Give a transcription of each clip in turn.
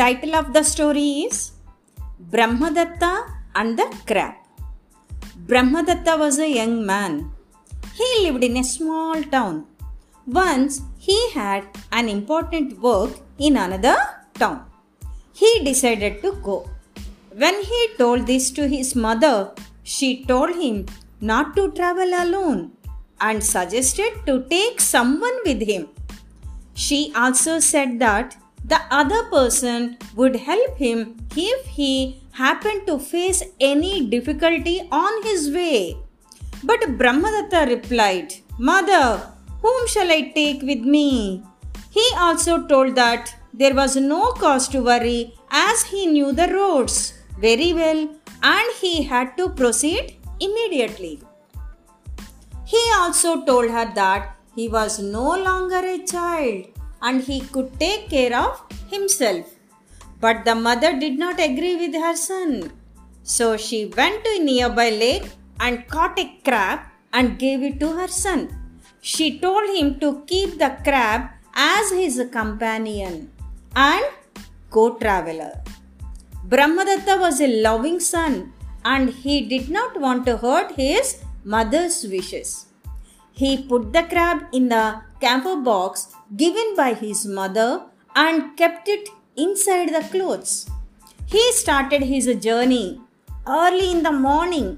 Title of the story is Brahmadatta and the Crab. Brahmadatta was a young man. He lived in a small town. Once he had an important work in another town. He decided to go. When he told this to his mother, she told him not to travel alone and suggested to take someone with him. She also said that the other person would help him if he happened to face any difficulty on his way. But Brahmadatta replied, Mother, whom shall I take with me? He also told that there was no cause to worry as he knew the roads very well and he had to proceed immediately. He also told her that he was no longer a child and he could take care of himself. But the mother did not agree with her son. So she went to a nearby lake and caught a crab and gave it to her son. She told him to keep the crab as his companion and co traveler. Brahmadatta was a loving son and he did not want to hurt his mother's wishes. He put the crab in the camphor box given by his mother and kept it inside the clothes. He started his journey early in the morning.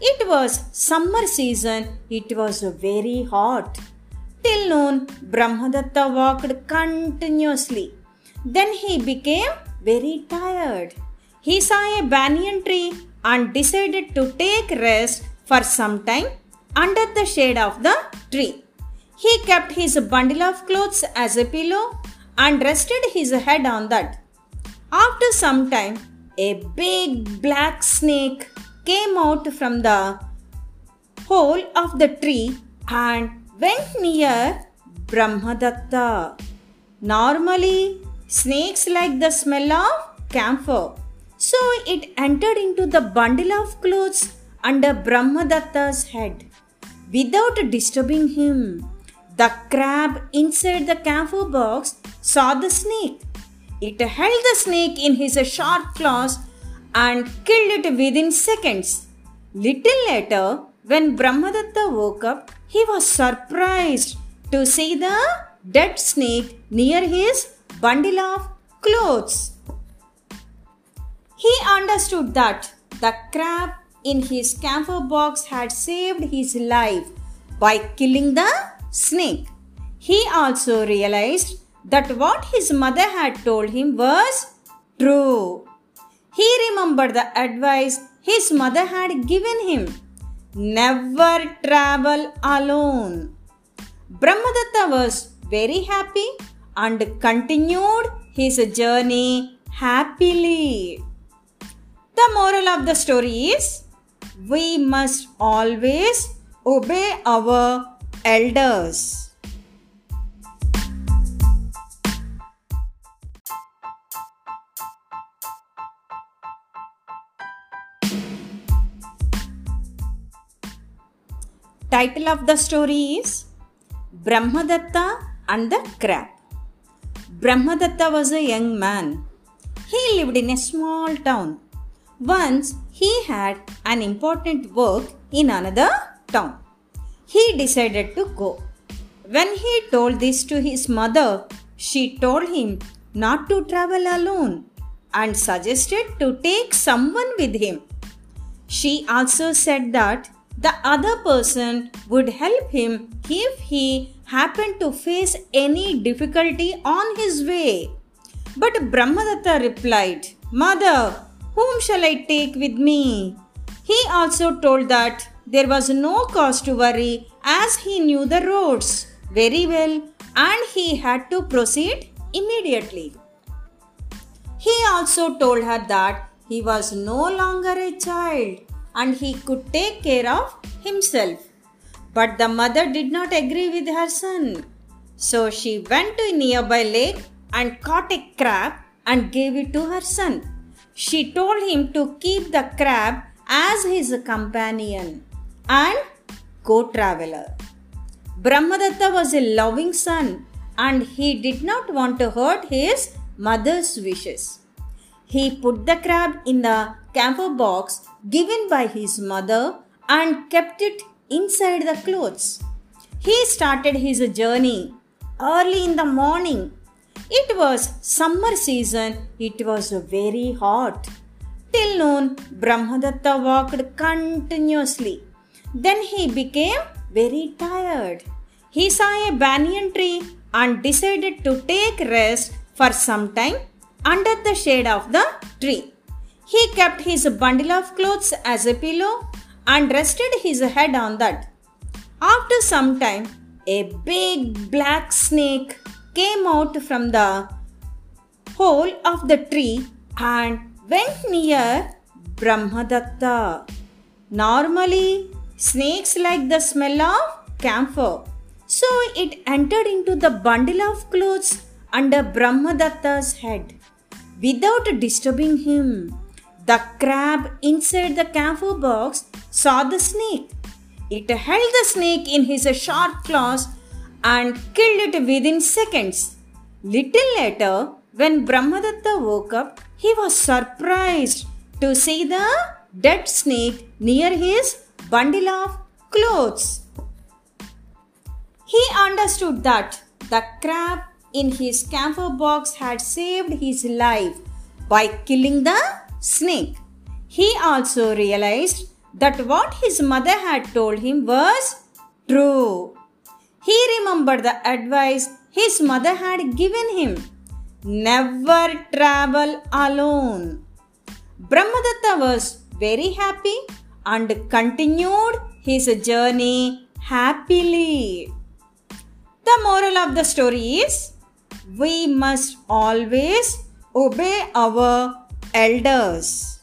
It was summer season, it was very hot. Till noon, Brahmadatta walked continuously. Then he became very tired. He saw a banyan tree and decided to take rest for some time under the shade of the tree. He kept his bundle of clothes as a pillow and rested his head on that. After some time, a big black snake came out from the hole of the tree and went near Brahmadatta. Normally, snakes like the smell of camphor. So it entered into the bundle of clothes under Brahmadatta's head without disturbing him. The crab inside the camphor box saw the snake. It held the snake in his sharp claws and killed it within seconds. Little later, when Brahmadatta woke up, he was surprised to see the dead snake near his bundle of clothes. He understood that the crab in his camphor box had saved his life by killing the snake. He also realized that what his mother had told him was true. He remembered the advice his mother had given him never travel alone. Brahmadatta was very happy and continued his journey happily. The moral of the story is we must always obey our elders. Title of the story is Brahmadatta and the Crab. Brahmadatta was a young man. He lived in a small town. Once he had an important work in another town. He decided to go. When he told this to his mother, she told him not to travel alone and suggested to take someone with him. She also said that the other person would help him if he happened to face any difficulty on his way. But Brahmadatta replied, Mother, whom shall I take with me? He also told that there was no cause to worry as he knew the roads very well and he had to proceed immediately. He also told her that he was no longer a child and he could take care of himself. But the mother did not agree with her son. So she went to a nearby lake and caught a crab and gave it to her son. She told him to keep the crab as his companion and co traveler. Brahmadatta was a loving son and he did not want to hurt his mother's wishes. He put the crab in the camphor box given by his mother and kept it inside the clothes. He started his journey early in the morning. It was summer season, it was very hot. Till noon, Brahmadatta walked continuously. Then he became very tired. He saw a banyan tree and decided to take rest for some time under the shade of the tree. He kept his bundle of clothes as a pillow and rested his head on that. After some time, a big black snake came out from the hole of the tree and went near Brahmadatta. Normally, snakes like the smell of camphor. So it entered into the bundle of clothes under Brahmadatta's head without disturbing him. The crab inside the camphor box saw the snake. It held the snake in his sharp claws and killed it within seconds. Little later, when Brahmadatta woke up, he was surprised to see the dead snake near his bundle of clothes. He understood that the crab in his camphor box had saved his life by killing the snake. He also realized that what his mother had told him was true. He remembered the advice his mother had given him never travel alone. Brahmadatta was very happy and continued his journey happily. The moral of the story is we must always obey our elders.